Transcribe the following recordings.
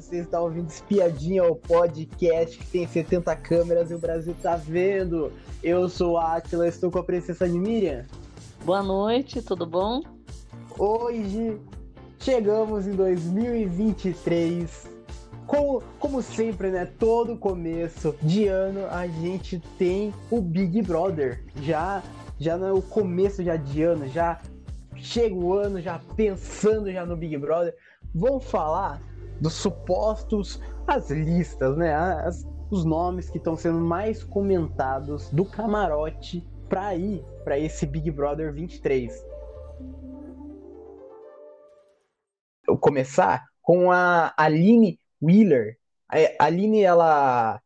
você está ouvindo Espiadinha, o podcast que tem 70 câmeras e o Brasil tá vendo. Eu sou a Atila, estou com a princesa de Miriam. Boa noite, tudo bom? Hoje chegamos em 2023. Como, como sempre, né? Todo começo de ano a gente tem o Big Brother. Já, já no começo já de ano, já chega o ano já pensando já no Big Brother. Vamos falar dos supostos, as listas, né? As, os nomes que estão sendo mais comentados do camarote para ir para esse Big Brother 23. Eu começar com a Aline Wheeler. A Aline ela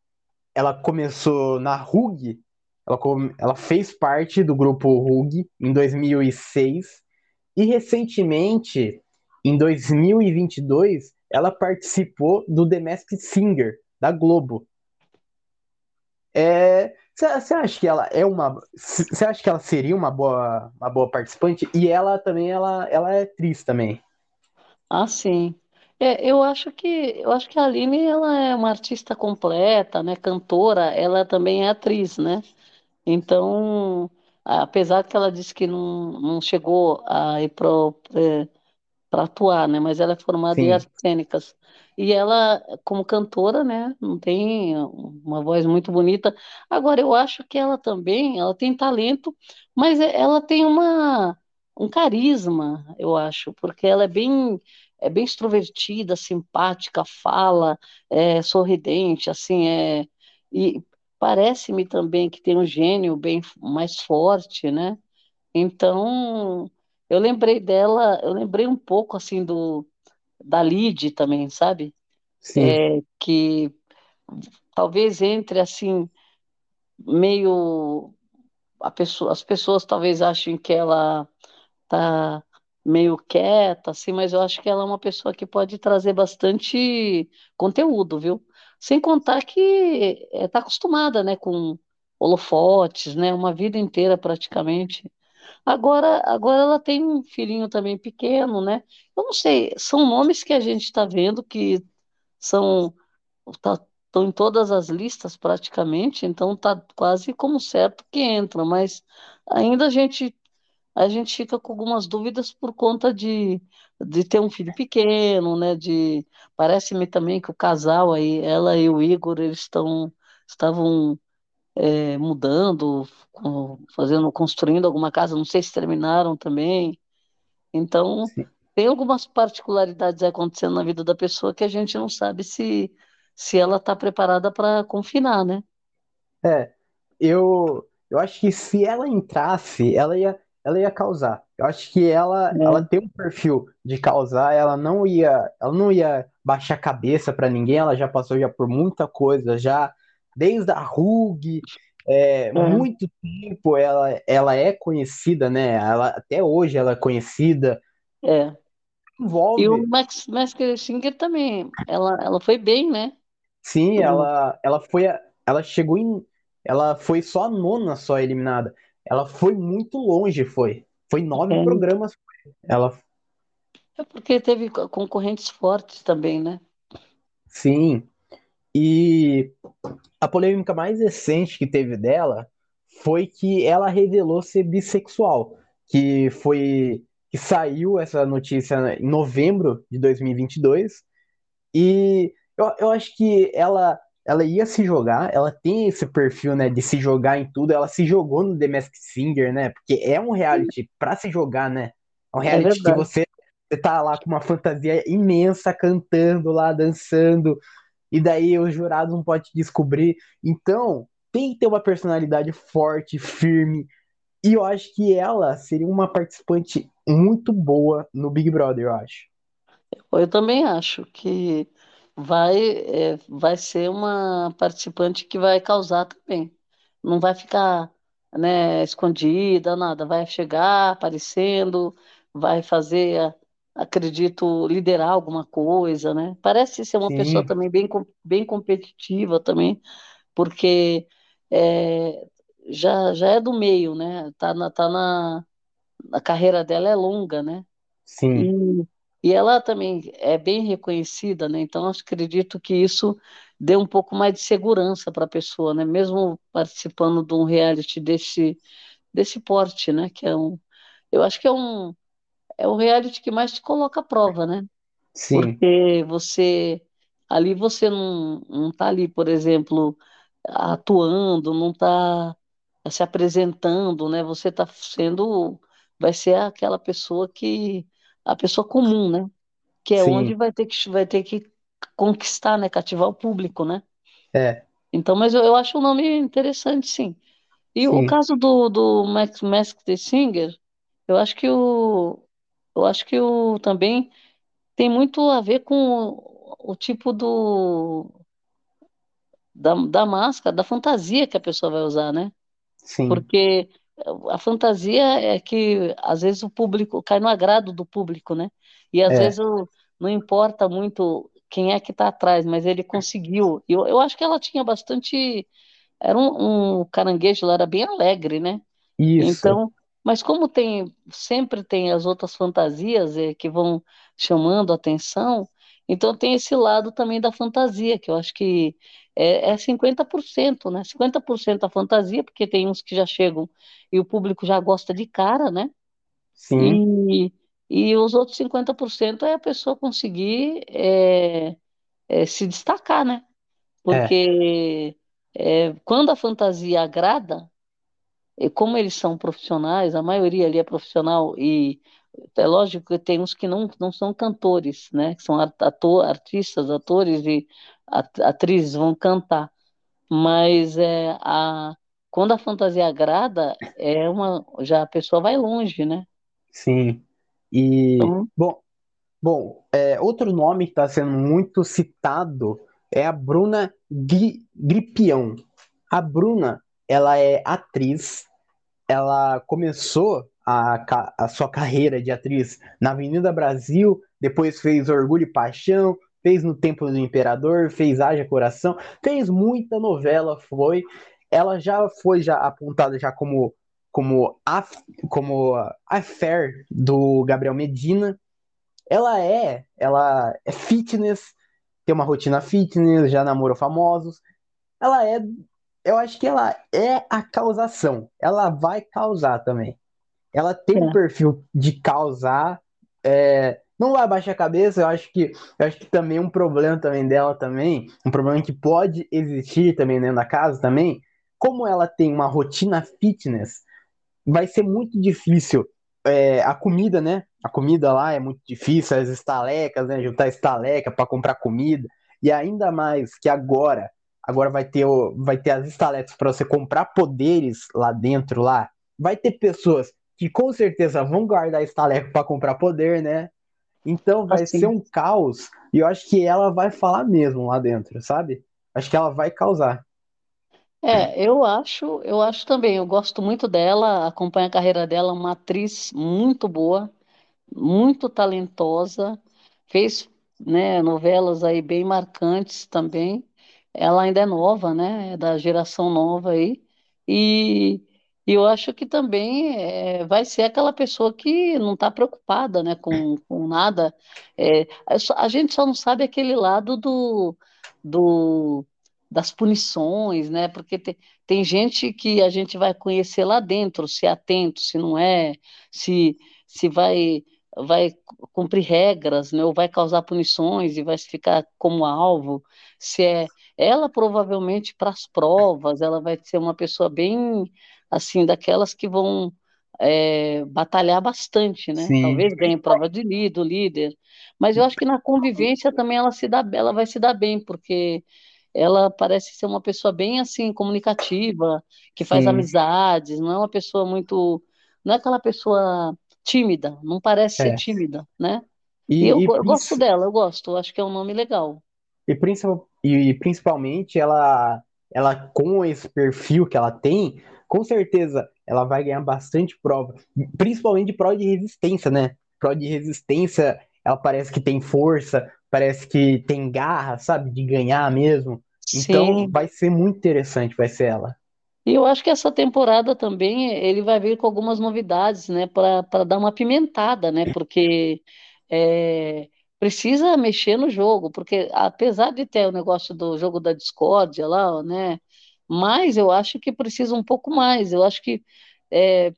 ela começou na RUG, ela, ela fez parte do grupo RUG em 2006 e recentemente em 2022 ela participou do The Masked Singer da Globo. É, você acha que ela é uma. Você acha que ela seria uma boa, uma boa participante? E ela também, ela, ela é atriz também. Ah, sim. É, eu acho que eu acho que a Aline ela é uma artista completa, né? Cantora, ela também é atriz, né? Então, apesar que ela disse que não, não chegou a ir para é, atuar, né? Mas ela é formada Sim. em artes cênicas. E ela, como cantora, né, não tem uma voz muito bonita. Agora, eu acho que ela também, ela tem talento, mas é, ela tem uma, um carisma, eu acho, porque ela é bem, é bem extrovertida, simpática, fala, é sorridente, assim, é... E parece-me também que tem um gênio bem mais forte, né? Então, eu lembrei dela, eu lembrei um pouco, assim, do da Lid também, sabe? Sim. É, que talvez entre assim meio pessoa, as pessoas talvez achem que ela tá meio quieta, assim, mas eu acho que ela é uma pessoa que pode trazer bastante conteúdo, viu? Sem contar que está acostumada, né, com holofotes, né, uma vida inteira praticamente. Agora, agora ela tem um filhinho também pequeno, né? Eu não sei, são nomes que a gente está vendo que são estão tá, em todas as listas praticamente, então tá quase como certo que entra, mas ainda a gente a gente fica com algumas dúvidas por conta de, de ter um filho pequeno, né? De parece-me também que o casal aí, ela e o Igor, eles estão estavam é, mudando, fazendo, construindo alguma casa, não sei se terminaram também. Então, Sim. tem algumas particularidades acontecendo na vida da pessoa que a gente não sabe se, se ela está preparada para confinar, né? É, eu, eu acho que se ela entrasse, ela ia, ela ia causar. Eu acho que ela, é. ela tem um perfil de causar, ela não ia, ela não ia baixar a cabeça para ninguém, ela já passou já por muita coisa, já desde a RUG, é, é. muito tempo ela, ela é conhecida, né? Ela, até hoje ela é conhecida. É. Envolve. E o Max, Max Singer também, ela, ela foi bem, né? Sim, uhum. ela, ela foi. Ela chegou em. Ela foi só a nona só eliminada. Ela foi muito longe, foi. Foi nove é. programas. Ela. É porque teve concorrentes fortes também, né? Sim. E a polêmica mais recente que teve dela foi que ela revelou ser bissexual, que foi que saiu essa notícia em novembro de 2022 e eu, eu acho que ela ela ia se jogar, ela tem esse perfil, né, de se jogar em tudo, ela se jogou no The Masked Singer, né, porque é um reality para se jogar, né, é um é reality é que você, você tá lá com uma fantasia imensa, cantando lá, dançando, e daí os jurados não podem descobrir. Então, tem que ter uma personalidade forte, firme. E eu acho que ela seria uma participante muito boa no Big Brother, eu acho. Eu também acho que vai, é, vai ser uma participante que vai causar também. Não vai ficar né, escondida, nada. Vai chegar aparecendo, vai fazer acredito, liderar alguma coisa, né? Parece ser uma Sim. pessoa também bem, bem competitiva também, porque é, já, já é do meio, né? Tá na, tá na, a carreira dela é longa, né? Sim. E ela também é bem reconhecida, né? Então, acredito que isso dê um pouco mais de segurança para a pessoa, né? Mesmo participando de um reality desse, desse porte, né? Que é um, eu acho que é um, é o reality que mais te coloca à prova, né? Sim, Porque você, ali você não, não tá ali, por exemplo, atuando, não tá se apresentando, né? Você tá sendo, vai ser aquela pessoa que, a pessoa comum, né? que é onde sim, vai ter que, vai ter que conquistar, né, cativar o público, né? é, Então, mas eu, eu acho o nome interessante, sim. E o sim, caso do, do Max Masked Singer, eu acho que o, eu acho que o também tem muito a ver com o, o tipo do da, da máscara, da fantasia que a pessoa vai usar, né? sim, Porque a fantasia é que às vezes o público cai no agrado do público, né? E às vezes é, o- não importa muito quem é que está atrás, mas ele conseguiu. Eu, eu acho que ela tinha bastante. Era um, um caranguejo, ela era bem alegre, né? isso, Então, mas como tem, sempre tem as outras fantasias eh, que vão chamando a atenção, então tem esse lado também da fantasia, que eu acho que é, é 50%, né? 50% a fantasia, porque tem uns que já chegam e o público já gosta de cara, né? sim, E, e os outros 50% é a pessoa conseguir eh, eh, se destacar, né? é, Porque eh, quando a fantasia agrada, e como eles são profissionais, a maioria ali é profissional e é lógico que tem uns que não, não são cantores, né? Que são ator, artistas, atores e at- atrizes vão cantar. Mas é a quando a fantasia agrada, é uma já a pessoa vai longe, né? sim. E, Então, bom, bom, é, outro nome que está sendo muito citado é a Bruna Gri- Gripião. A Bruna, ela é atriz, ela começou a, a sua carreira de atriz na Avenida Brasil, depois fez Orgulho e Paixão, fez No Templo do Imperador, fez Haja Coração, fez muita novela, foi. Ela já foi já apontada já como como a, como a Fair do Gabriel Medina. Ela é, ela é fitness, tem uma rotina fitness, já namorou famosos. Ela é, eu acho que ela é a causação. Ela vai causar também ela tem um é, perfil de causar. é, não vai baixar a cabeça, eu acho que eu acho que também um problema também dela também, um problema que pode existir também dentro da casa também, como ela tem uma rotina fitness, vai ser muito difícil. é, a comida, né? A comida lá é muito difícil, as estalecas, né? Juntar estaleca para comprar comida. E ainda mais que agora, agora vai ter, o, vai ter as estalecas para você comprar poderes lá dentro lá. Vai ter pessoas que com certeza vão guardar estaleca para comprar poder, né? Então vai ser assim. um caos e eu acho que ela vai falar mesmo lá dentro, sabe? Acho que ela vai causar. É, eu acho, eu acho também, eu gosto muito dela, acompanho a carreira dela, uma atriz muito boa. muito talentosa, fez, né, novelas aí bem marcantes também. Ela ainda é nova, né, é da geração nova aí. E, e eu acho que também é, vai ser aquela pessoa que não está preocupada, né, com, com nada. É, a gente só não sabe aquele lado do, do das punições, né? Porque tem, tem gente que a gente vai conhecer lá dentro, se é atento, se não é, se se vai vai cumprir regras, né, ou vai causar punições e vai ficar como alvo. Se é ela provavelmente para as provas, ela vai ser uma pessoa bem assim daquelas que vão é, batalhar bastante, né? Sim, Talvez ganhe prova de líder, líder, mas eu acho que na convivência também ela se dá, ela vai se dar bem, porque ela parece ser uma pessoa bem assim comunicativa, que faz sim, amizades, não é uma pessoa muito, não é aquela pessoa tímida, não parece ser é. tímida, né? E eu, E, eu gosto dela, eu gosto, acho que é um nome legal. e, principal- e principalmente ela, ela com esse perfil que ela tem, com certeza ela vai ganhar bastante prova, principalmente prova de resistência, né? Prova de resistência, ela parece que tem força, parece que tem garra, sabe, de ganhar mesmo. Então Sim, vai ser muito interessante, vai ser ela. E eu acho que essa temporada também ele vai vir com algumas novidades, né, para para dar uma pimentada, né? Porque é, precisa mexer no jogo, porque apesar de ter o negócio do jogo da discórdia lá, né? Mas eu acho que precisa um pouco mais. Eu acho que é,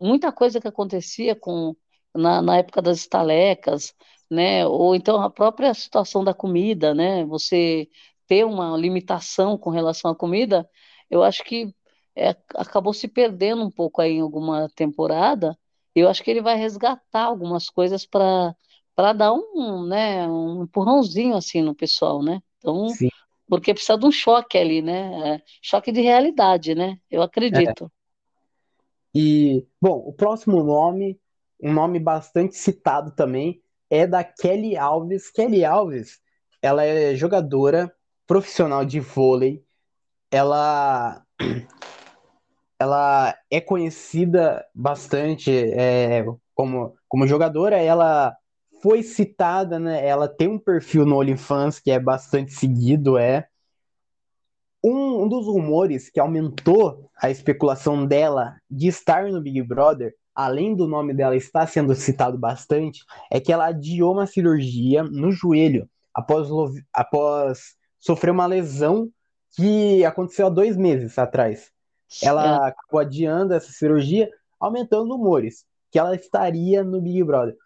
muita coisa que acontecia com na, na época das estalecas, né? Ou então a própria situação da comida, né? Você ter uma limitação com relação à comida, eu acho que é, acabou se perdendo um pouco aí em alguma temporada. Eu acho que ele vai resgatar algumas coisas para para dar um, né, um empurrãozinho assim no pessoal, né? Então, Sim. porque precisa de um choque ali, né? É, choque de realidade, né? Eu É. acredito. E, bom, o próximo nome, um nome bastante citado também, é da Kelly Alves. Kelly Alves, ela é jogadora profissional de vôlei. Ela, ela é conhecida bastante é, como, como jogadora. Ela foi citada, né? Ela tem um perfil no OnlyFans que é bastante seguido, é. Um, um dos rumores que aumentou a especulação dela de estar no Big Brother, além do nome dela estar sendo citado bastante, é que ela adiou uma cirurgia no joelho após, após sofrer uma lesão que aconteceu há dois meses atrás. É, Ela acabou adiando essa cirurgia, aumentando rumores que ela estaria no Big Brother.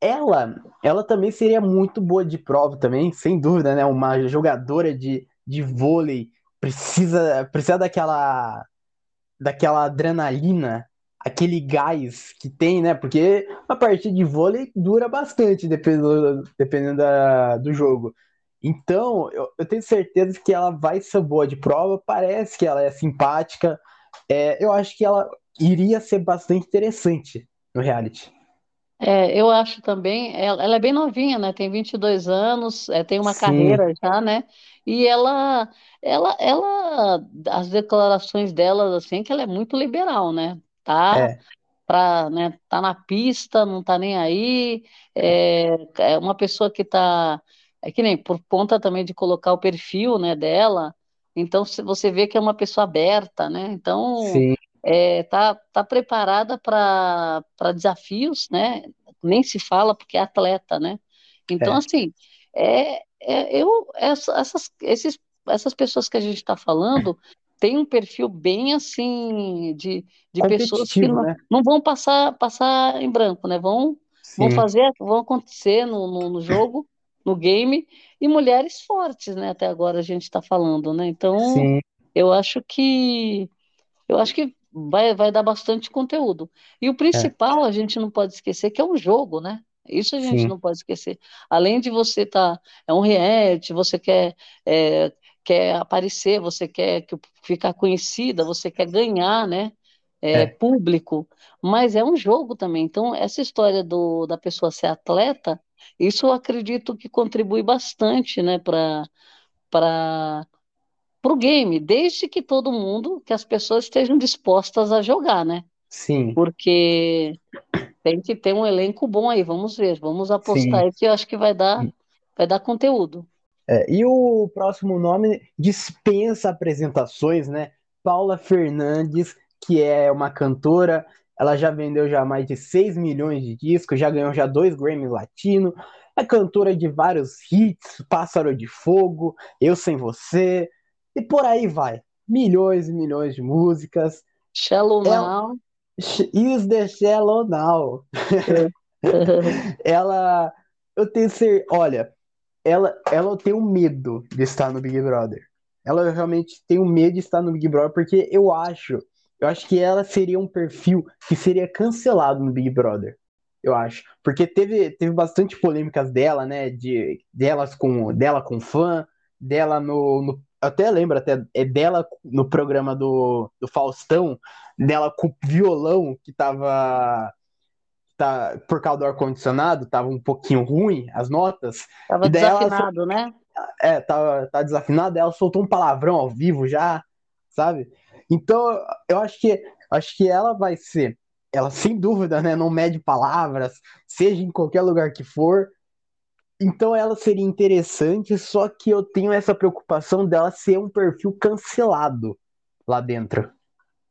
Ela, ela também seria muito boa de prova também, sem dúvida, né? Uma jogadora de, de vôlei precisa, precisa daquela, daquela adrenalina, aquele gás que tem, né? Porque a partida de vôlei dura bastante, dependendo, dependendo da, do jogo. Então, eu, eu tenho certeza que ela vai ser boa de prova, parece que ela é simpática. É, eu acho que ela iria ser bastante interessante no reality. é, eu acho também, ela, ela é bem novinha, né? Tem 22 anos, é, tem uma Sim, carreira já, né? E ela, ela, ela, as declarações dela, assim, que ela é muito liberal, né? Tá é, pra, né, tá na pista, não tá nem aí, é, é uma pessoa que tá, é que nem por conta também de colocar o perfil, né, dela, então se você vê que é uma pessoa aberta, né, então sim, é, tá, tá preparada para desafios, né, nem se fala porque é atleta, né, então é. assim, é, é eu, essa- essas, esses, essas pessoas que a gente está falando, tem um perfil bem assim de, de pessoas que não, né? não vão passar passar em branco, né? Vão vão Sim, fazer, vão acontecer no, no, no jogo, no game, e mulheres fortes, né? Até agora a gente está falando, né? Então, sim, eu acho que eu acho que vai, vai dar bastante conteúdo. E o é, principal, a gente não pode esquecer que é um jogo, né? Isso a gente sim, não pode esquecer. Além de você estar, é um reality, você quer, é, quer aparecer, você quer que- ficar conhecida, você quer ganhar, né? É, é, público, mas é um jogo também. Então, essa história do, da pessoa ser atleta, isso eu acredito que contribui bastante, né, para o game, desde que todo mundo, que as pessoas estejam dispostas a jogar, né? sim, Porque tem que ter um elenco bom aí, vamos ver, vamos apostar aí que eu acho que vai dar, vai dar conteúdo. É, e o próximo nome dispensa apresentações, né? Paula Fernandes, que é uma cantora, ela já vendeu já mais de 6 milhões de discos, já ganhou já dois Grammy Latino, é cantora de vários hits, Pássaro de Fogo, Eu Sem Você, e por aí vai. Milhões e milhões de músicas. Shallow Ela, Now. Is the Shallow Now. Ela, eu tenho certeza, olha, ela, ela tem um medo de estar no Big Brother. Ela realmente tem um medo de estar no Big Brother porque eu acho, eu acho que ela seria um perfil que seria cancelado no Big Brother. Eu acho, porque teve, teve bastante polêmicas dela, né, de delas com dela com fã, dela no, no até lembro até é dela no programa do, do Faustão, dela com violão que tava tá, por causa do ar-condicionado, tava um pouquinho ruim as notas, Tava desafinado, né? é, tá, tá desafinada, ela soltou um palavrão ao vivo já, sabe? Então, eu acho que acho que ela vai ser, ela sem dúvida, né, não mede palavras, seja em qualquer lugar que for. Então ela seria interessante, só que eu tenho essa preocupação dela ser um perfil cancelado lá dentro.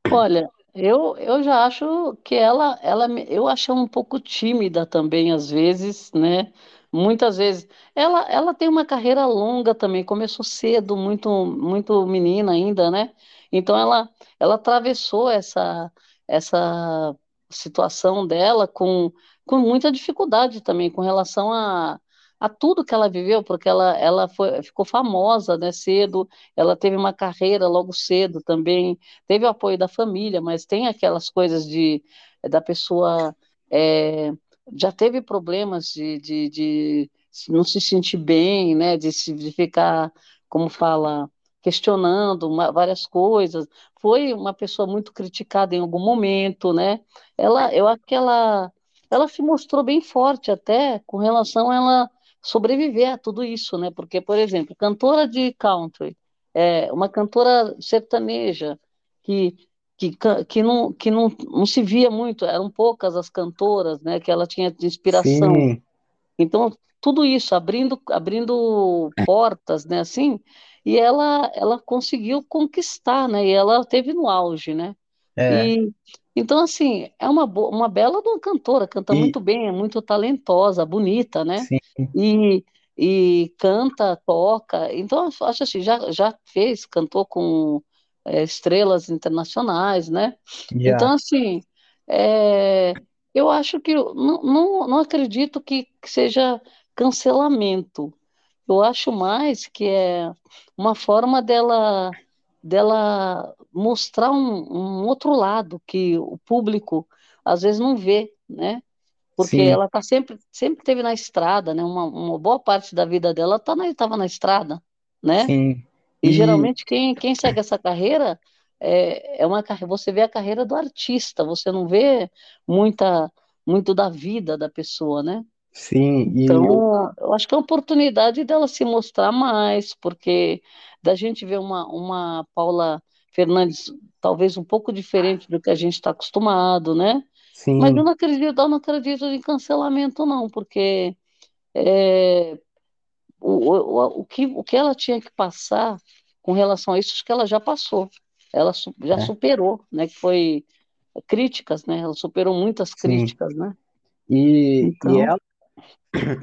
Olha, Eu, eu já acho que ela, ela, eu acho ela um pouco tímida também, às vezes, né? Muitas vezes. Ela, ela tem uma carreira longa também, começou cedo, muito, muito menina ainda, né? Então ela, ela atravessou essa, essa situação dela com, com muita dificuldade também, com relação a, a tudo que ela viveu, porque ela, ela foi, ficou famosa, né, cedo, ela teve uma carreira logo cedo também teve o apoio da família, mas tem aquelas coisas de da pessoa é, já teve problemas de, de, de não se sentir bem, né? De, de ficar, como fala, questionando uma- várias coisas. Foi uma pessoa muito criticada em algum momento, né? Ela, eu acho que ela, ela se mostrou bem forte até com relação a ela sobreviver a tudo isso, né? Porque, por exemplo, cantora de country, é, uma cantora sertaneja que, que, que, não, que não, não se via muito, eram poucas as cantoras, né, que ela tinha de inspiração. Sim, Então, tudo isso, abrindo, abrindo portas, né, assim, e ela, ela conseguiu conquistar, né, e ela teve no auge, né, é. e então, assim, é uma, uma bela de uma cantora, canta E muito bem, é muito talentosa, bonita, né? sim, E, e canta, toca. Então, acho assim, já, já fez, cantou com é, estrelas internacionais, né? Então, já, assim, é, eu acho que não, não, não acredito que, que seja cancelamento. Eu acho mais que é uma forma dela dela mostrar um, um outro lado que o público às vezes não vê, né? Porque sim, ela tá sempre sempre teve na estrada, né? Uma, uma boa parte da vida dela tá na, estava na estrada, né? sim. E E geralmente quem, quem segue essa carreira é, é uma você vê a carreira do artista, você não vê muita muito da vida da pessoa, né? Sim, e eu, Então, eu acho que é uma oportunidade dela se mostrar mais, porque da gente ver uma, uma Paula Fernandes talvez um pouco diferente do que a gente está acostumado, né? Mas eu sim, não acredito, eu não acredito em cancelamento, não, porque é, o, o, o que, o que ela tinha que passar com relação a isso, acho que ela já passou. Ela su- já é, superou, né? Que foi críticas, né? Ela superou muitas sim. críticas, né? E, e Então, ela,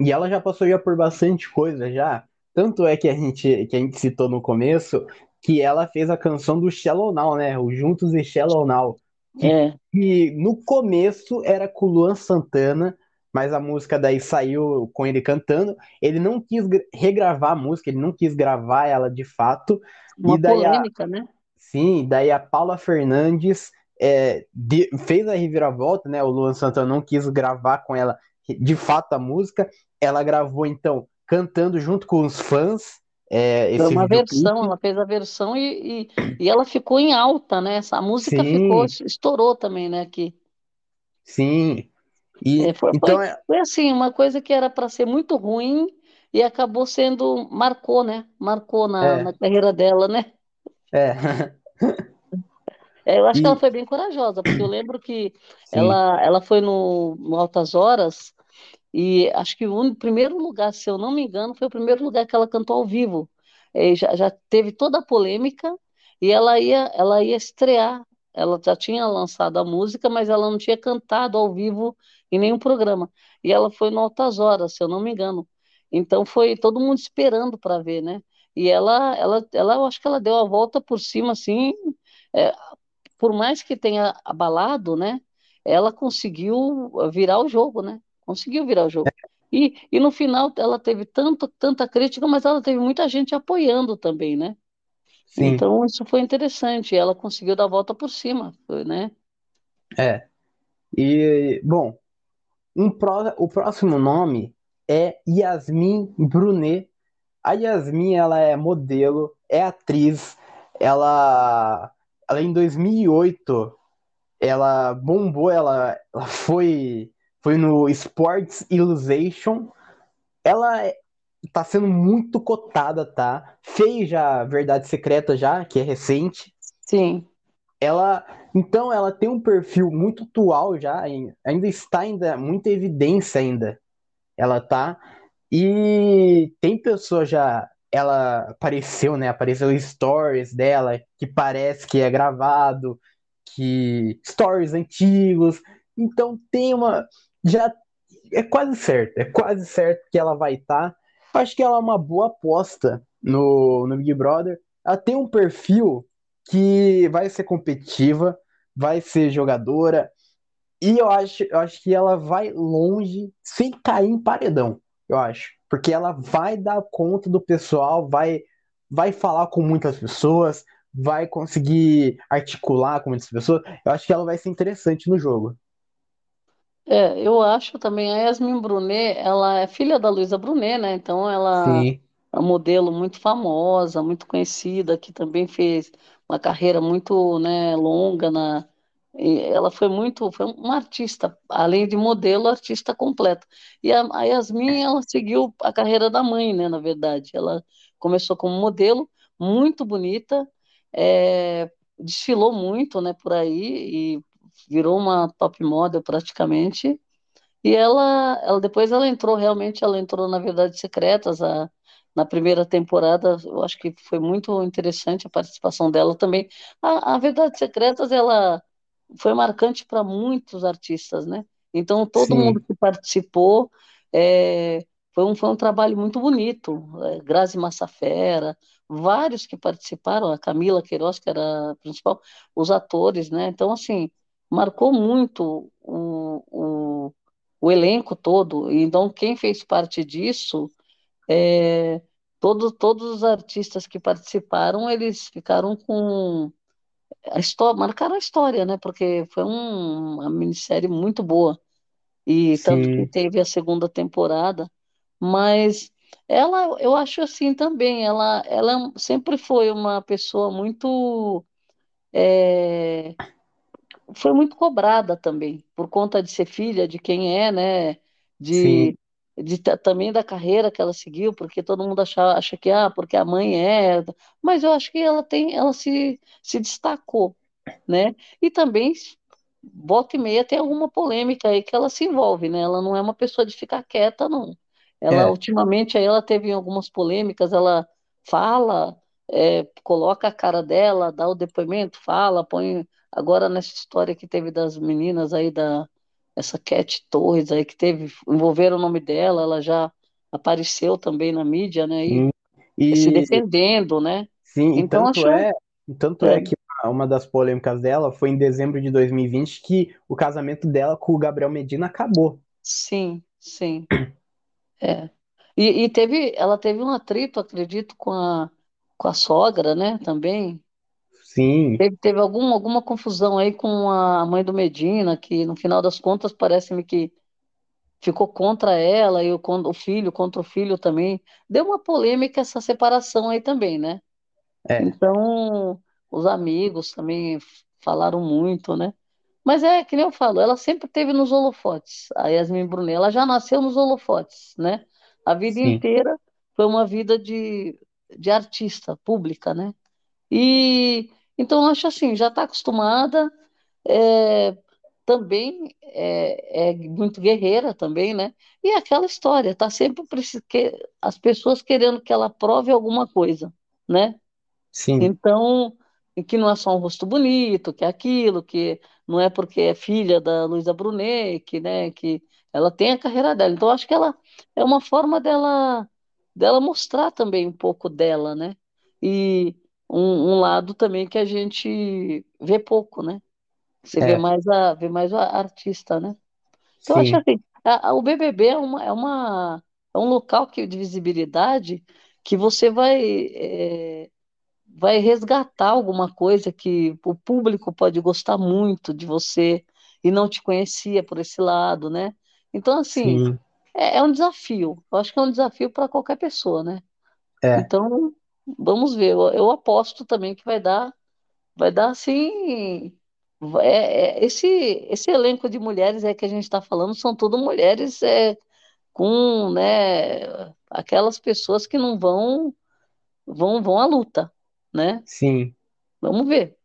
e ela já passou já por bastante coisa já. Tanto é que a gente, que a gente citou no começo que ela fez a canção do Shallow Now, né? O Juntos e Shallow Now. Que, é, que no começo era com o Luan Santana, mas a música daí saiu com ele cantando. Ele não quis gra- regravar a música, ele não quis gravar ela de fato. E uma daí a, polêmica, né? Sim, daí a Paula Fernandes é, de- fez a reviravolta, né? O Luan Santana não quis gravar com ela de fato a música. Ela gravou então cantando junto com os fãs é, Foi uma versão, ela fez a versão e, e, e ela ficou em alta, né? Essa música ficou, Sim, estourou também, né? Aqui. sim. É, E foi, foi, então é, foi assim, uma coisa que era para ser muito ruim e acabou sendo, marcou, né? Marcou na, na é, carreira dela, né? é. É, eu acho que ela E foi bem corajosa, porque eu lembro que sim, ela, ela foi no, no Altas Horas e acho que o primeiro lugar, se eu não me engano, foi o primeiro lugar que ela cantou ao vivo. É, já, já teve toda a polêmica e ela ia, ela ia estrear. Ela já tinha lançado a música, mas ela não tinha cantado ao vivo em nenhum programa. E ela foi no Altas Horas, se eu não me engano. Então foi todo mundo esperando para ver, né? E ela, ela, ela, eu acho que ela deu a volta por cima, assim, é, por mais que tenha abalado, né, ela conseguiu virar o jogo, né? Conseguiu virar o jogo. E, e no final ela teve tanto, tanta crítica, mas ela teve muita gente apoiando também, né? sim, Então isso foi interessante. Ela conseguiu dar a volta por cima, foi, né? é. E bom, um pró- o próximo nome é Yasmin Brunet A Yasmin, ela é modelo, é atriz, ela, ela em 2008, ela bombou, ela, ela foi, foi no Sports Illusion, ela é- tá sendo muito cotada, tá? Fez já Verdade Secreta já, que é recente, Sim. ela, então ela tem um perfil muito atual já, ainda está ainda muita evidência ainda, ela tá E tem pessoa já. Ela apareceu, né? Apareceu stories dela que parece que é gravado, que stories antigos. Então tem uma. Já é quase certo, é quase certo que ela vai estar. Tá. Acho que ela é uma boa aposta no, no Big Brother. Ela tem um perfil que vai ser competitiva, vai ser jogadora, e eu acho, eu acho que ela vai longe sem cair em paredão, eu acho. Porque ela vai dar conta do pessoal, vai, vai falar com muitas pessoas, vai conseguir articular com muitas pessoas. Eu acho que ela vai ser interessante no jogo. É, eu acho também, a Yasmin Brunet, ela é filha da Luísa Brunet, né? Então ela Sim, é uma modelo muito famosa, muito conhecida, que também fez uma carreira muito, né, longa na, ela foi muito, foi uma artista, além de modelo, artista completa. E a, a Yasmin, ela seguiu a carreira da mãe, né, na verdade. Ela começou como modelo, muito bonita, é, desfilou muito, né, por aí e virou uma top model praticamente. E ela, ela depois ela entrou realmente, ela entrou na Verdade Secretas, a, na primeira temporada, eu acho que foi muito interessante a participação dela também. A, a Verdade Secretas, ela foi marcante para muitos artistas, né? Então todo mundo sim, que participou é, foi um, foi um trabalho muito bonito. É, Grazi Massafera, vários que participaram, a Camila Queiroz, que era a principal, os atores, né? Então, assim, marcou muito o, o, o elenco todo. Então, quem fez parte disso, é, todo, todos os artistas que participaram, eles ficaram com a história, marcaram a história, né? Porque foi um- uma minissérie muito boa. E tanto que sim, teve a segunda temporada, mas ela, eu acho assim também, ela, ela sempre foi uma pessoa muito é, foi muito cobrada também, por conta de ser filha de quem é, né? De, de ta- também da carreira que ela seguiu, porque todo mundo acha, acha que ah, porque a mãe é, mas eu acho que ela tem, ela se, se destacou, né? E também volta e meia tem alguma polêmica aí que ela se envolve, né? Ela não é uma pessoa de ficar quieta, não. Ela é, ultimamente aí ela teve algumas polêmicas, ela fala, é, coloca a cara dela, dá o depoimento, fala, põe agora nessa história que teve das meninas aí da essa Cat Torres aí que teve envolveram o nome dela, ela já apareceu também na mídia, né? E sim. se E defendendo, né? sim, e Então tanto acho é, e tanto é, é que uma das polêmicas dela foi em dezembro de 2020 que o casamento dela com o Gabriel Medina acabou. sim, sim. É. E, e teve, ela teve um atrito, acredito, com a, com a sogra, né? Também. Sim, Teve, teve algum, alguma confusão aí com a mãe do Medina, que no final das contas parece-me que ficou contra ela e o, o filho contra o filho também. Deu uma polêmica essa separação aí também, né? é, Então, os amigos também falaram muito, né? Mas é que nem eu falo, ela sempre teve nos holofotes, a Yasmin Brunet, ela já nasceu nos holofotes, né? A vida sim, inteira foi uma vida de, de artista pública, né? E então acho assim, já está acostumada, é, também é, é muito guerreira também, né? E é aquela história, tá sempre que, as pessoas querendo que ela prove alguma coisa, né? sim, Então, que não é só um rosto bonito, que é aquilo, que não é porque é filha da Luísa Brunet, que, né, que ela tem a carreira dela. Então, acho que ela é uma forma dela dela mostrar também um pouco dela, né? E um, um lado também que a gente vê pouco, né? Você vê é, mais a vê mais a artista, né? Então, acho sim, assim, a- a- o BBB é uma, é uma é um local que, de visibilidade que você vai é, vai resgatar alguma coisa que o público pode gostar muito de você e não te conhecia por esse lado, né? Então, assim, sim, é, é um desafio. Eu acho que é um desafio para qualquer pessoa, né? é, Então, vamos ver. Eu, eu aposto também que vai dar, vai dar assim. é- é- esse, esse elenco de mulheres é que a gente está falando são tudo mulheres é, com, né, aquelas pessoas que não vão, vão, vão à luta, né? sim. Vamos ver.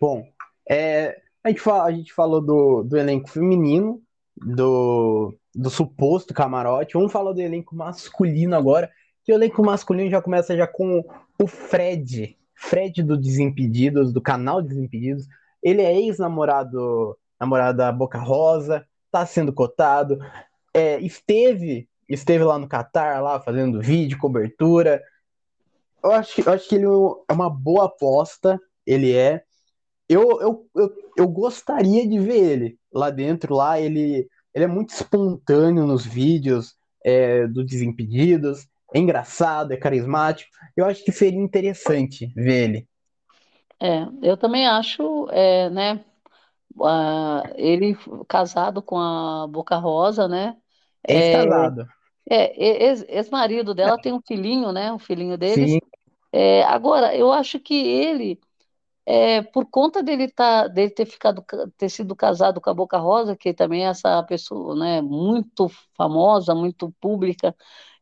Bom, é, a gente, fala, a gente falou do, do elenco feminino, do, do suposto camarote. Vamos falar do elenco masculino agora, que o elenco masculino já começa já com o Fred, Fred do Desimpedidos, do canal Desimpedidos. ele é ex-namorado namorado da Boca Rosa, tá sendo cotado, é, esteve esteve lá no Catar, lá fazendo vídeo, cobertura. Eu acho, eu acho que ele é uma boa aposta, ele é. Eu, eu, eu, eu gostaria de ver ele lá dentro, lá ele, ele é muito espontâneo nos vídeos é, do Desimpedidos, é engraçado, é carismático. Eu acho que seria interessante ver ele. É, eu também acho, é, né, uh, ele casado com a Boca Rosa, né, Ex-casado. é, ex- ex-marido dela tem um filhinho, né, um filhinho deles. Sim, É, agora, eu acho que ele É, por conta dele, tá, dele ter ficado, ca- ter sido casado com a Boca Rosa, que também é essa pessoa, né, muito famosa, muito pública,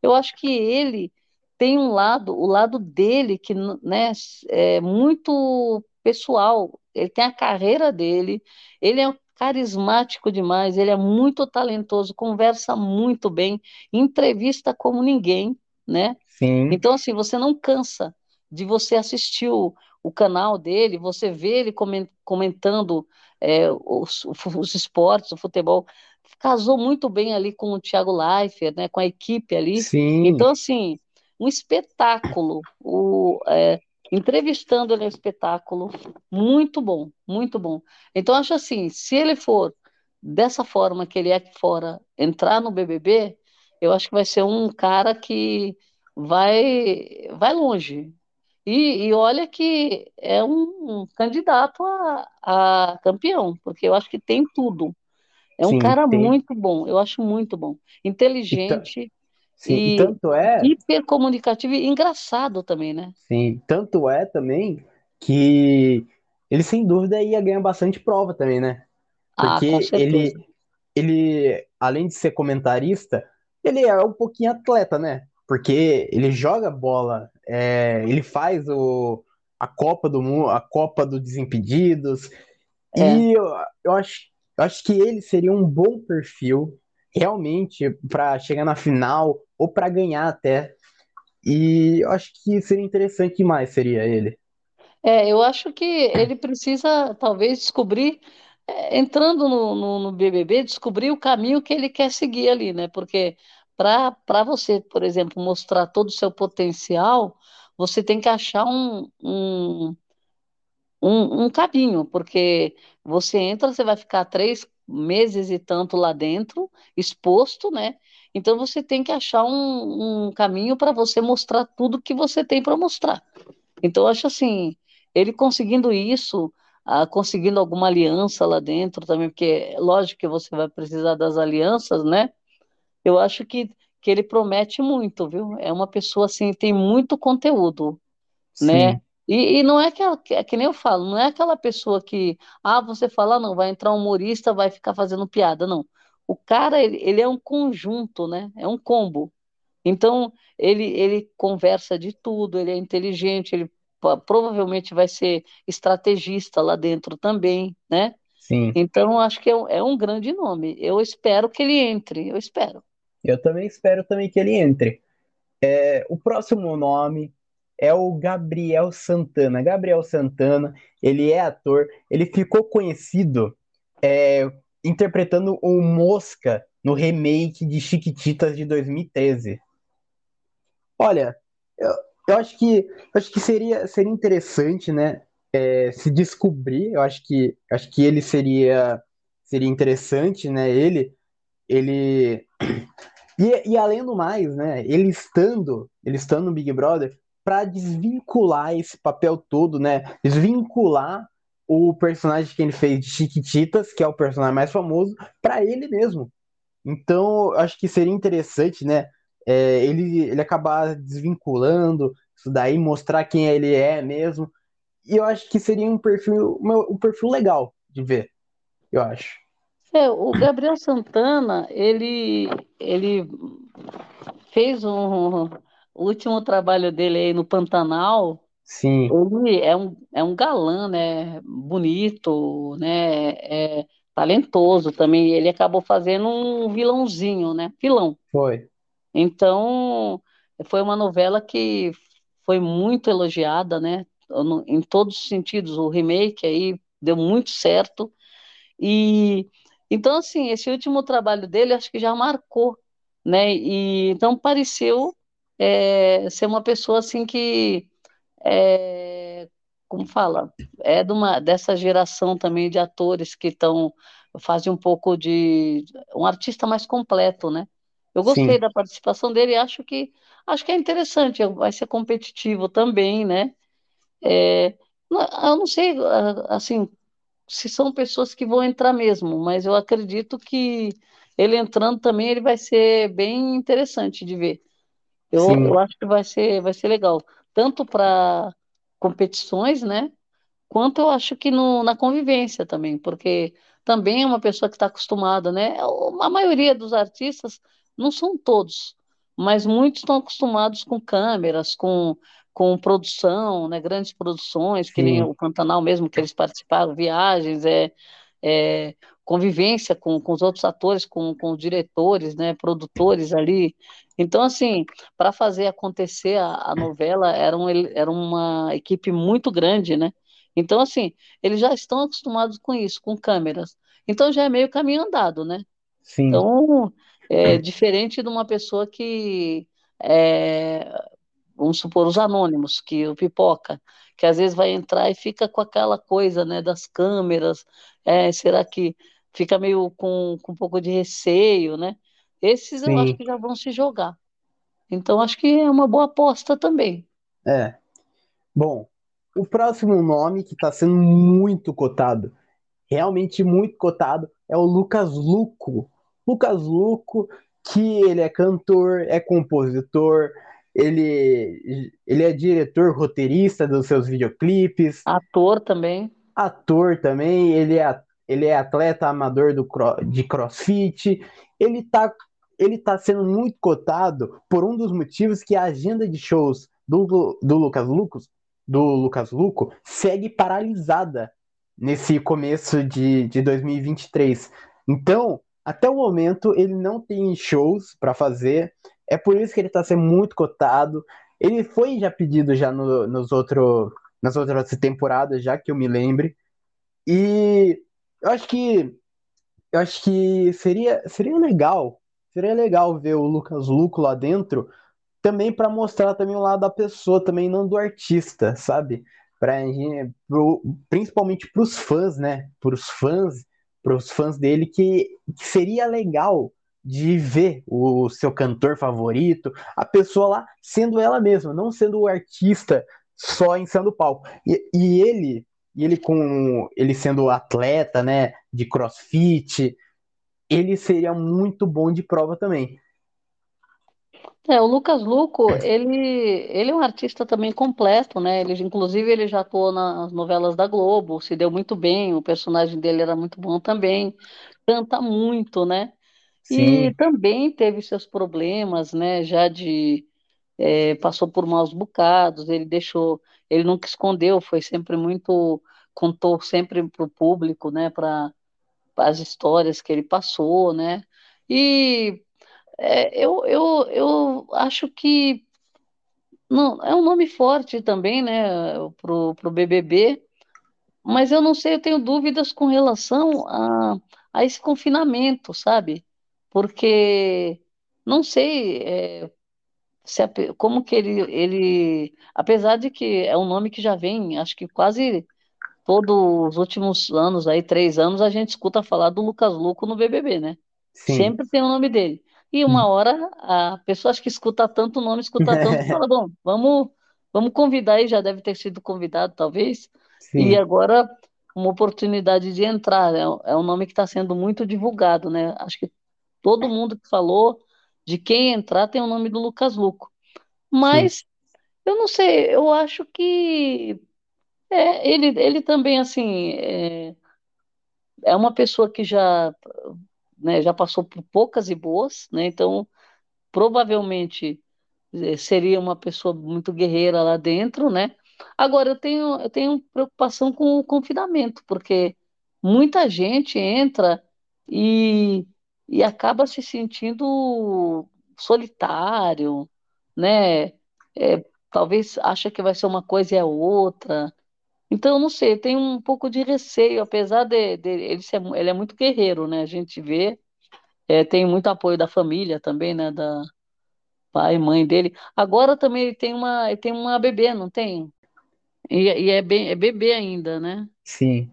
eu acho que ele tem um lado, o lado dele que, né, é muito pessoal. Ele tem a carreira dele, ele é carismático demais, ele é muito talentoso, conversa muito bem, entrevista como ninguém, né? sim, Então, assim, você não cansa de você assistir o, o canal dele, você vê ele comen- comentando é, os, os esportes, o futebol. Casou muito bem ali com o Thiago Leifert, né, com a equipe ali. sim, Então, assim, um espetáculo. O, é, entrevistando ele é um espetáculo muito bom, muito bom. Então, acho assim, se ele for dessa forma que ele é aqui fora, entrar no BBB, eu acho que vai ser um cara que vai, vai longe. E, e olha que é um, um candidato a, a campeão, porque eu acho que tem tudo. É um sim, cara tem. muito bom, eu acho muito bom. E, Inteligente sim, e e tanto é, hipercomunicativo e engraçado também, né? sim, tanto é também que ele sem dúvida ia ganhar bastante prova também, né? Ah, Porque certeza. ele, ele, além de ser comentarista, ele é um pouquinho atleta, né? Porque ele joga bola, é, ele faz o, a Copa do Mundo, a Copa dos Desimpedidos, É. e eu, eu acho, acho que ele seria um bom perfil realmente para chegar na final ou para ganhar até. E eu acho que seria interessante demais, seria ele. É, eu acho que ele precisa, talvez, descobrir, é, entrando no, no, no BBB, descobrir o caminho que ele quer seguir ali, né? Porque para para você, por exemplo, mostrar todo o seu potencial, você tem que achar um, um, um, um caminho, porque você entra, você vai ficar três meses e tanto lá dentro, exposto, né? Então você tem que achar um, um caminho para você mostrar tudo que você tem para mostrar. Então, acho assim, ele conseguindo isso, ah, conseguindo alguma aliança lá dentro também, porque é lógico que você vai precisar das alianças, né? Eu acho que, que ele promete muito, viu? É uma pessoa assim, tem muito conteúdo, né? E, e não é que, é que nem eu falo, não é aquela pessoa que, ah, você fala, não, vai entrar um humorista, vai ficar fazendo piada, não. O cara, ele, ele é um conjunto, né? É um combo. Então, ele, ele conversa de tudo, ele é inteligente, ele provavelmente vai ser estrategista lá dentro também, né? sim. Então, acho que é um, é um grande nome. Eu espero que ele entre, eu espero. Eu também espero também que ele entre. É, o próximo nome é o Gabriel Santana. Gabriel Santana, ele é ator, ele ficou conhecido é, interpretando o Mosca no remake de Chiquititas de 2013. Olha, eu, eu acho que eu acho que seria, seria interessante, né, é, se descobrir. Eu acho que acho que ele seria seria interessante, né? Ele ele e, e além do mais, né, ele estando, ele estando no Big Brother, para desvincular esse papel todo, né, desvincular o personagem que ele fez de Chiquititas, que é o personagem mais famoso, para ele mesmo. Então, acho que seria interessante, né, é, ele, ele acabar desvinculando isso daí, mostrar quem ele é mesmo. E eu acho que seria um perfil, um perfil legal de ver, eu acho. É, o Gabriel Santana, ele, ele fez um, o último trabalho dele aí no Pantanal. Sim, Ele é um, é um galã, né? Bonito, né? É talentoso também. Ele acabou fazendo um vilãozinho, né? Vilão. foi. Então, foi uma novela que foi muito elogiada, né? Em todos os sentidos. O remake aí, deu muito certo. E então, assim, esse último trabalho dele acho que já marcou, né? E então pareceu é, ser uma pessoa assim que é, como fala, é de uma, dessa geração também de atores que estão fazem um pouco de um artista mais completo, né? Eu gostei Sim, da participação dele, acho que acho que é interessante, vai ser competitivo também, né? É, eu não sei, assim, se são pessoas que vão entrar mesmo, mas eu acredito que ele entrando também ele vai ser bem interessante de ver. Eu, eu acho que vai ser, vai ser legal, tanto para competições, né? Quanto eu acho que no, na convivência também, porque também é uma pessoa que está acostumada, né? A maioria dos artistas, não são todos, mas muitos estão acostumados com câmeras, com, com produção, né? Grandes produções, que nem o Pantanal mesmo, que eles participaram, viagens, é, é convivência com, com os outros atores, com, com os diretores, né? Produtores ali. Então, assim, para fazer acontecer a, a novela, era, um, era uma equipe muito grande, né? Então, assim, eles já estão acostumados com isso, com câmeras. Então já é meio caminho andado, né? sim, Então, é diferente de uma pessoa que, é, vamos supor, os anônimos, que o pipoca, que às vezes vai entrar e fica com aquela coisa, né, das câmeras, é, será que fica meio com, com um pouco de receio, né? Esses eu acho sim. que já vão se jogar. Então, acho que é uma boa aposta também. É. Bom, o próximo nome que está sendo muito cotado, realmente muito cotado, é o Lucas Luco. Lucas Luco, que ele é cantor, é compositor, ele, ele é diretor, roteirista dos seus videoclipes, Ator também. ator também, ele é, ele é atleta amador do, de crossfit, ele está ele tá sendo muito cotado por um dos motivos que a agenda de shows do, do Lucas Lucas do Lucas Luco segue paralisada nesse começo de, de 2023. Então, até o momento, ele não tem shows para fazer. É por isso que ele está sendo muito cotado. Ele foi já pedido já no, nos outro, nas outras temporadas, já que eu me lembre. E eu acho que eu acho que seria, seria legal. Seria legal ver o Lucas Luco lá dentro também para mostrar também o lado da pessoa, também não do artista, sabe? Pra, pro, principalmente para os fãs, né? Para os fãs, para os fãs dele, que, que seria legal de ver o seu cantor favorito, a pessoa lá sendo ela mesma, não sendo o artista só em sendo palco. E, e ele, e ele com ele sendo atleta, né, de CrossFit, ele seria muito bom de prova também. É, o Lucas Luco, ele, ele é um artista também completo, né? Ele, inclusive, ele já atuou nas novelas da Globo, se deu muito bem, o personagem dele era muito bom também, canta muito, né? E Sim, também teve seus problemas, né? Já de é, passou por maus bocados, ele deixou, ele nunca escondeu, foi sempre muito, contou sempre para o público, né? Para as histórias que ele passou, né? E é, eu, eu, eu acho que não, é um nome forte também, né, pro, pro BBB, mas eu não sei, eu tenho dúvidas com relação a, a esse confinamento, sabe? Porque não sei é, se como que ele, ele, apesar de que é um nome que já vem, acho que quase todos os últimos anos, aí, três anos, a gente escuta falar do Lucas Luco no BBB, né? sim. Sempre tem o nome dele. E uma hora a pessoa acho que escuta tanto o nome, escuta tanto, fala, bom, vamos, vamos convidar aí, já deve ter sido convidado, talvez. E Sim, agora uma oportunidade de entrar, né? É um nome que está sendo muito divulgado, né? Acho que todo mundo que falou de quem entrar tem o nome do Lucas Luco. sim, Mas eu não sei, eu acho que é, ele, ele também, assim, é, é uma pessoa que já, né, já passou por poucas e boas, né? Então, provavelmente eh, seria uma pessoa muito guerreira lá dentro, né? Agora, eu tenho, eu tenho preocupação com o confinamento, porque muita gente entra e, e acaba se sentindo solitário, né? É, talvez acha que vai ser uma coisa e é outra. Então, não sei, tenho um pouco de receio, apesar de, de ele ser, ele é muito guerreiro, né? A gente vê, é, tem muito apoio da família também, né? Da pai, mãe dele. Agora também ele tem uma, ele tem uma bebê, não tem? E, e é, bem, é bebê ainda, né? Sim.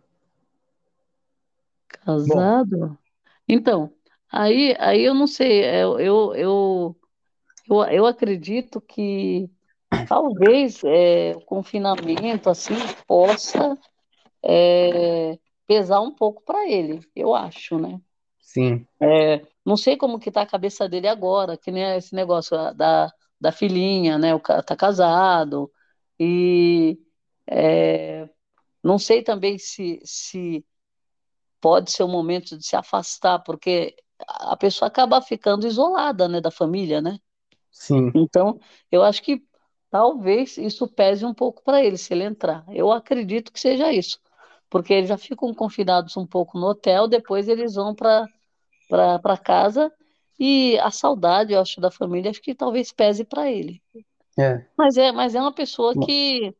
Bom, Casado. Então, aí, aí eu não sei, eu, eu, eu, eu, eu acredito que talvez é, o confinamento assim possa é, pesar um pouco para ele, eu acho, né? sim, É, não sei como que tá a cabeça dele agora, que nem esse negócio da, da filhinha, né? O cara tá casado e é, não sei também se, se pode ser o momento de se afastar, porque a pessoa acaba ficando isolada, né, da família, né? sim, Então, eu acho que talvez isso pese um pouco para ele, se ele entrar. Eu acredito que seja isso, porque eles já ficam confinados um pouco no hotel, depois eles vão para para casa e a saudade, eu acho, da família, acho que talvez pese para ele. é. Mas é, mas é uma pessoa que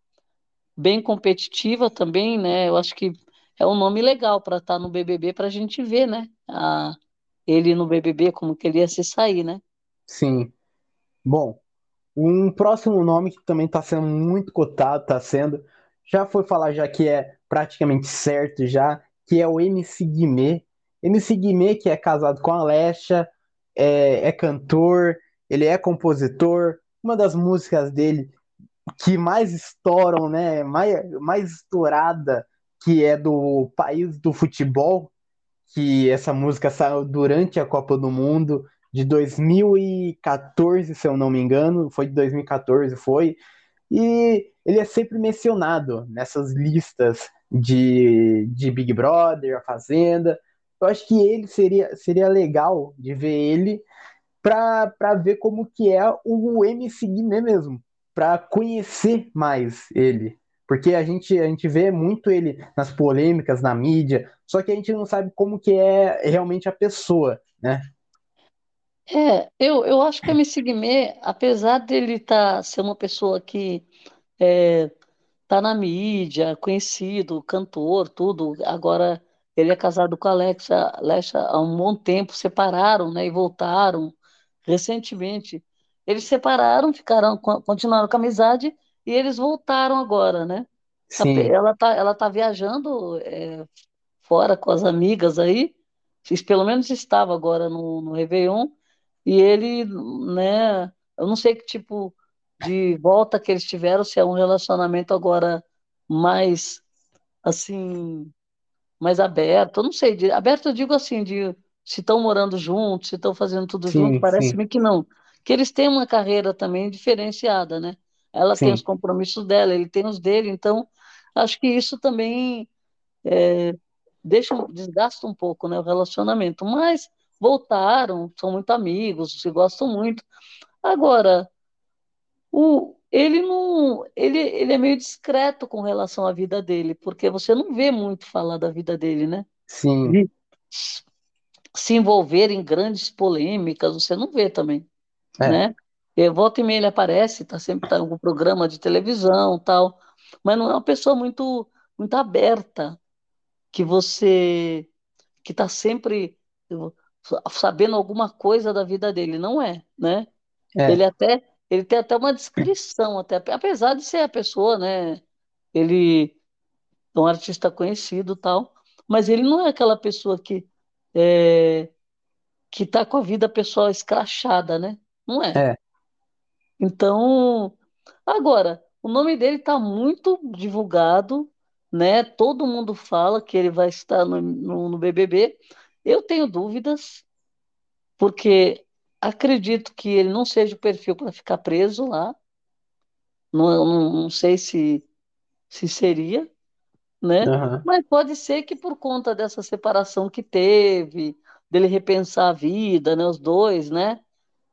bem competitiva também, né? Eu acho que é um nome legal para estar no BBB para a gente ver, né? A, ele no BBB, como que ele ia se sair, né? sim. Bom, um próximo nome que também está sendo muito cotado, está sendo, já foi falar já que é praticamente certo já, que é o MC Guimê. MC Guimê, que é casado com a Alexa, é, é cantor, ele é compositor. Uma das músicas dele que mais estouram, né? Mais, mais estourada, que é do País do Futebol, que essa música saiu durante a Copa do Mundo de 2014, se eu não me engano, foi de 2014, foi. E ele é sempre mencionado nessas listas de, de Big Brother, A Fazenda. Eu acho que ele seria, seria legal de ver ele para ver como que é o MC Guimê mesmo, para conhecer mais ele. Porque a gente, a gente vê muito ele nas polêmicas, na mídia, só que a gente não sabe como que é realmente a pessoa, né? É, eu, eu acho que o MC Guimê, apesar dele tá, ser uma pessoa que é, tá na mídia, conhecido, cantor, tudo, agora ele é casado com a Alexa, Alexa há um bom tempo, separaram, né, e voltaram recentemente. Eles separaram, ficaram, co- continuaram com a amizade e eles voltaram agora, né? Ape- Sim, Ela tá, ela tá viajando é, fora com as amigas aí, pelo menos estava agora no, no Réveillon, e ele, né, eu não sei que tipo de volta que eles tiveram, se é um relacionamento agora mais, assim, mais aberto, eu não sei, de, aberto eu digo assim, de se estão morando juntos, se estão fazendo tudo junto, sim, sim, parece-me que não, que eles têm uma carreira também diferenciada, né? Ela tem os sim, compromissos dela, ele tem os dele, então acho que isso também deixa, um- desgasta um pouco, né, o relacionamento, mas voltaram, são muito amigos, se gostam muito. Agora, o, ele não, ele, ele é meio discreto com relação à vida dele, porque você não vê muito falar da vida dele, né? sim, se envolver em grandes polêmicas, você não vê também, é, né? E volta e meia ele aparece, tá sempre tá em algum programa de televisão, tal, mas não é uma pessoa muito muito aberta, que você que está sempre sabendo alguma coisa da vida dele, não é, né? Ele é, até ele tem até uma descrição, até apesar de ser a pessoa, né? Ele é um artista conhecido, tal, mas ele não é aquela pessoa que é, que está com a vida pessoal escrachada, né? Não é. é, Então, agora, o nome dele está muito divulgado, né? Todo mundo fala que ele vai estar no, no, no BBB. Eu tenho dúvidas, porque acredito que ele não seja o perfil para ficar preso lá. Não, não, não sei se, se seria, né? aham, Mas pode ser que por conta dessa separação que teve, dele repensar a vida, né? Os dois, né?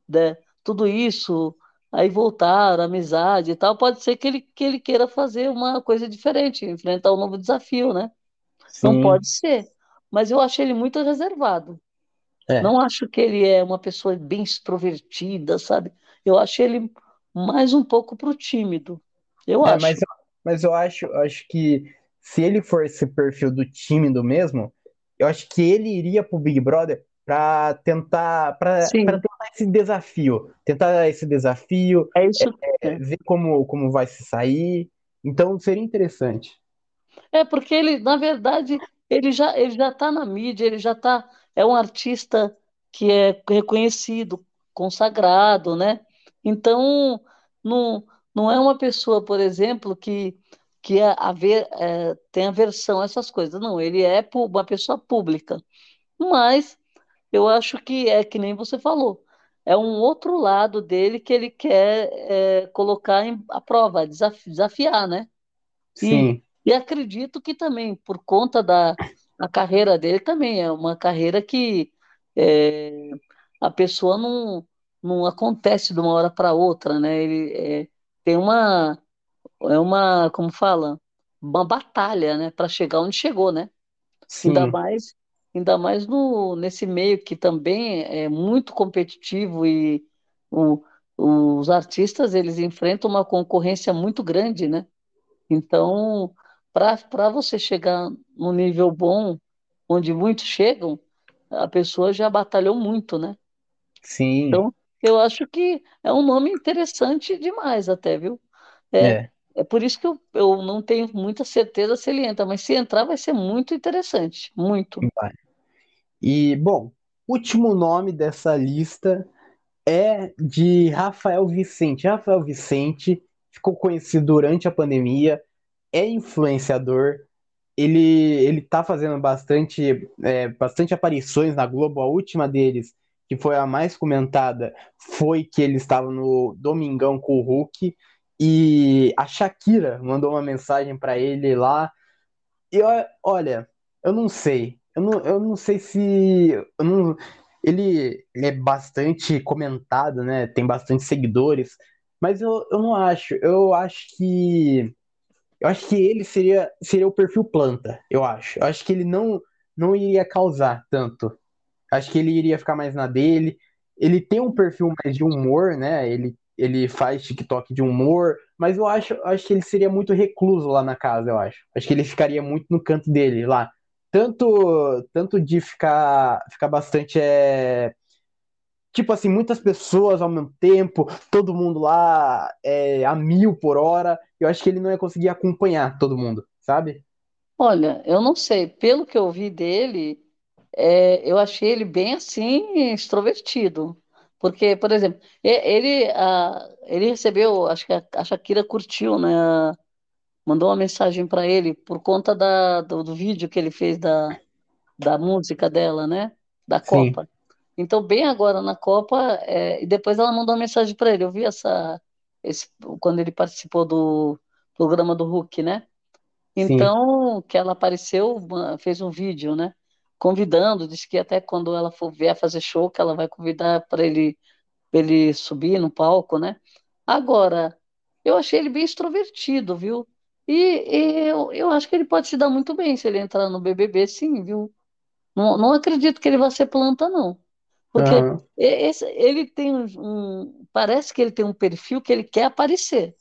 De, tudo isso, aí voltar, amizade e tal, pode ser que ele, que ele queira fazer uma coisa diferente, enfrentar um novo desafio, né? Não sim, pode ser. Mas eu achei ele muito reservado. é, Não acho que ele é uma pessoa bem extrovertida, sabe? Eu acho ele mais um pouco pro tímido. Eu é, mas, acho. mas eu acho, acho que se ele for esse perfil do tímido mesmo, eu acho que ele iria pro Big Brother para tentar para tentar esse desafio, tentar esse desafio, é isso, é, é. ver como, como vai se sair. Então seria interessante. É porque ele, na verdade, ele já ele já está na mídia, ele já está é um artista que é reconhecido, consagrado, né? Então não não é uma pessoa, por exemplo, que que é, haver, é, tem aversão a essas coisas. Não, ele é uma pessoa pública. Mas eu acho que é que nem você falou. É um outro lado dele que ele quer é, colocar em, à prova, desafiar, né? Sim. E, e acredito que também, por conta da a carreira dele, também é uma carreira que é, a pessoa não, não acontece de uma hora para outra, né? Ele é, tem uma, é uma, como fala, uma batalha, né, para chegar onde chegou, né? Sim. Ainda mais ainda mais no, nesse meio que também é muito competitivo e o, os artistas eles enfrentam uma concorrência muito grande, né? Então, para você chegar num nível bom, onde muitos chegam, a pessoa já batalhou muito, né? Sim. Então, eu acho que é um nome interessante demais até, viu? É, é. é por isso que eu, eu não tenho muita certeza se ele entra, mas se entrar vai ser muito interessante, muito. Vai. E, bom, último nome dessa lista é de Rafael Vicente. Rafael Vicente ficou conhecido durante a pandemia, é influenciador, ele ele tá fazendo bastante é, bastante aparições na Globo. A última deles, que foi a mais comentada, foi que ele estava no Domingão com o Hulk e a Shakira mandou uma mensagem para ele lá. E olha, eu não sei, eu não, eu não sei se. Eu não, ele, é bastante comentado, né? Tem bastante seguidores, mas eu, eu não acho. Eu acho que. Eu acho que ele seria, seria o perfil planta, eu acho. Eu acho que ele não, não iria causar tanto. Acho que ele iria ficar mais na dele. Ele tem um perfil mais de humor, né? Ele, ele faz TikTok de humor, mas eu acho, eu acho que ele seria muito recluso lá na casa, eu acho. Acho que ele ficaria muito no canto dele lá tanto, tanto de ficar, ficar bastante. É, tipo assim, muitas pessoas ao mesmo tempo, todo mundo lá é, a mil por hora. Eu acho que ele não ia conseguir acompanhar todo mundo, sabe? Olha, eu não sei, pelo que eu vi dele, é, eu achei ele bem assim, extrovertido. Porque, por exemplo, ele, a, ele recebeu, acho que a, a Shakira curtiu, né? Mandou uma mensagem para ele por conta da, do, do, vídeo que ele fez da, da música dela, né? Da Copa. Sim. Então, bem agora na Copa, é, e depois ela mandou uma mensagem para ele. Eu vi essa, esse, quando ele participou do programa do Hulk, né? Então, Sim. que ela apareceu, fez um vídeo, né? Convidando, disse que até quando ela for vier fazer show, que ela vai convidar para ele, ele subir no palco, né? Agora, eu achei ele bem extrovertido, viu? E, e eu, eu acho que ele pode se dar muito bem se ele entrar no BBB, sim, viu? Não, não acredito que ele vai ser planta, não. Porque uhum. esse, ele tem um, um, Parece que ele tem um perfil que ele quer aparecer.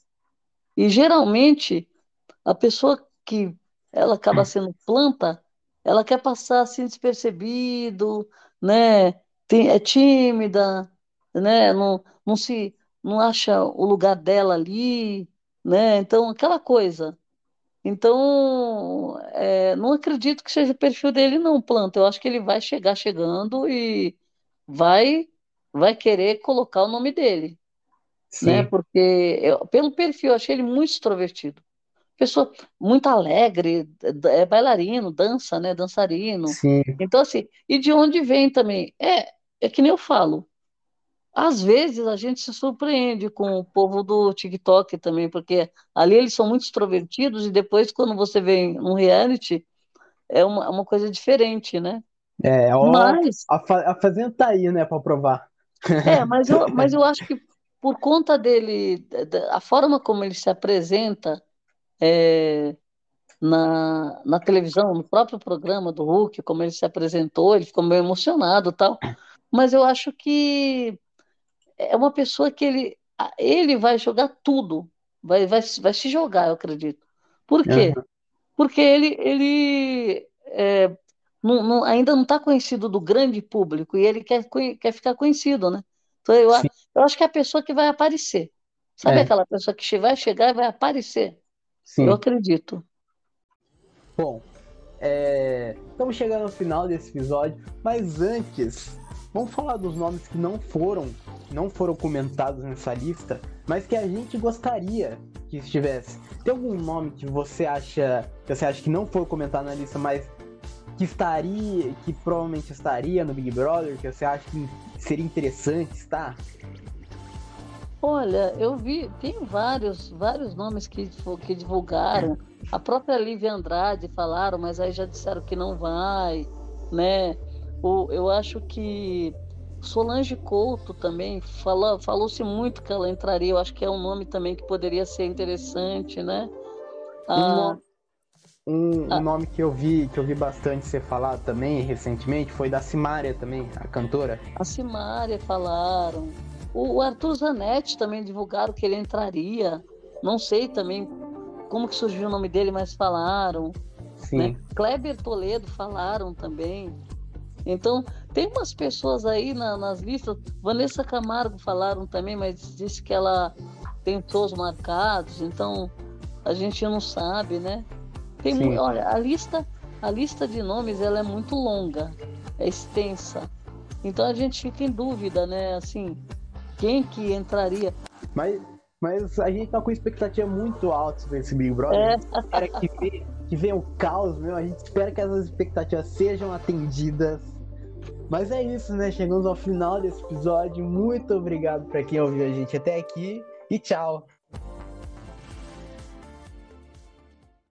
E geralmente, a pessoa que ela acaba sendo planta, ela quer passar assim despercebido, né? Tem, é tímida, né? Não, não se não acha o lugar dela ali, né? Então, aquela coisa. Então, é, não acredito que seja o perfil dele, não, planta. Eu acho que ele vai chegar chegando e vai vai querer colocar o nome dele, né? Sim. né? Porque eu, pelo perfil, eu achei ele muito extrovertido. Pessoa muito alegre, é bailarino, dança, né? Dançarino. Sim. Então, assim, e de onde vem também? É, é que nem eu falo. Às vezes a gente se surpreende com o povo do TikTok também, porque ali eles são muito extrovertidos e depois, quando você vê um reality, é uma, uma coisa diferente, né? É, ó, mas, a, a Fazenda tá aí, né, para provar. É, mas eu, mas eu acho que por conta dele, a forma como ele se apresenta é, na, na televisão, no próprio programa do Hulk, como ele se apresentou, ele ficou meio emocionado tal. Mas eu acho que é uma pessoa que ele, ele vai jogar tudo, vai, vai, vai se jogar, eu acredito. Por quê? Uhum. porque ele, ele é, não, não, ainda não está conhecido do grande público e ele quer, quer ficar conhecido, né? Então eu, eu acho que é a pessoa que vai aparecer. Sabe É. aquela pessoa que vai chegar e vai aparecer? Sim. Eu acredito. Bom, é, estamos chegando ao final desse episódio, mas antes, vamos falar dos nomes que não foram, não foram comentados nessa lista, mas que a gente gostaria que estivesse. Tem algum nome que você acha, que você acha que não foi comentado na lista, mas que estaria, que provavelmente estaria no Big Brother, que você acha que seria interessante estar? Olha, eu vi, tem vários, vários nomes que, que divulgaram. A própria Lívia Andrade falaram, mas aí já disseram que não vai, né? O, eu acho que Solange Couto também falou, falou-se muito que ela entraria. Eu acho que é um nome também que poderia ser interessante, né? Ah, um, ah, nome que eu vi que eu vi bastante ser falado também recentemente foi da Simária também, a cantora. A Simária falaram. O Arthur Zanetti também divulgaram que ele entraria. Não sei também como que surgiu o nome dele, mas falaram. Sim. Né? Kleber Toledo falaram também. Então, tem umas pessoas aí na, nas listas. Vanessa Camargo falaram também, mas disse que ela tem shows marcados, então a gente não sabe, né? Tem muito, olha, a lista, a lista de nomes ela é muito longa, é extensa. Então a gente fica em dúvida, né? Assim, quem que entraria. Mas, mas a gente tá com expectativa muito alta esse Big Brother. É. Espera que, venha, que venha o caos, meu. A gente espera que essas expectativas sejam atendidas. Mas é isso, né? Chegamos ao final desse episódio. Muito obrigado para quem ouviu a gente até aqui e tchau.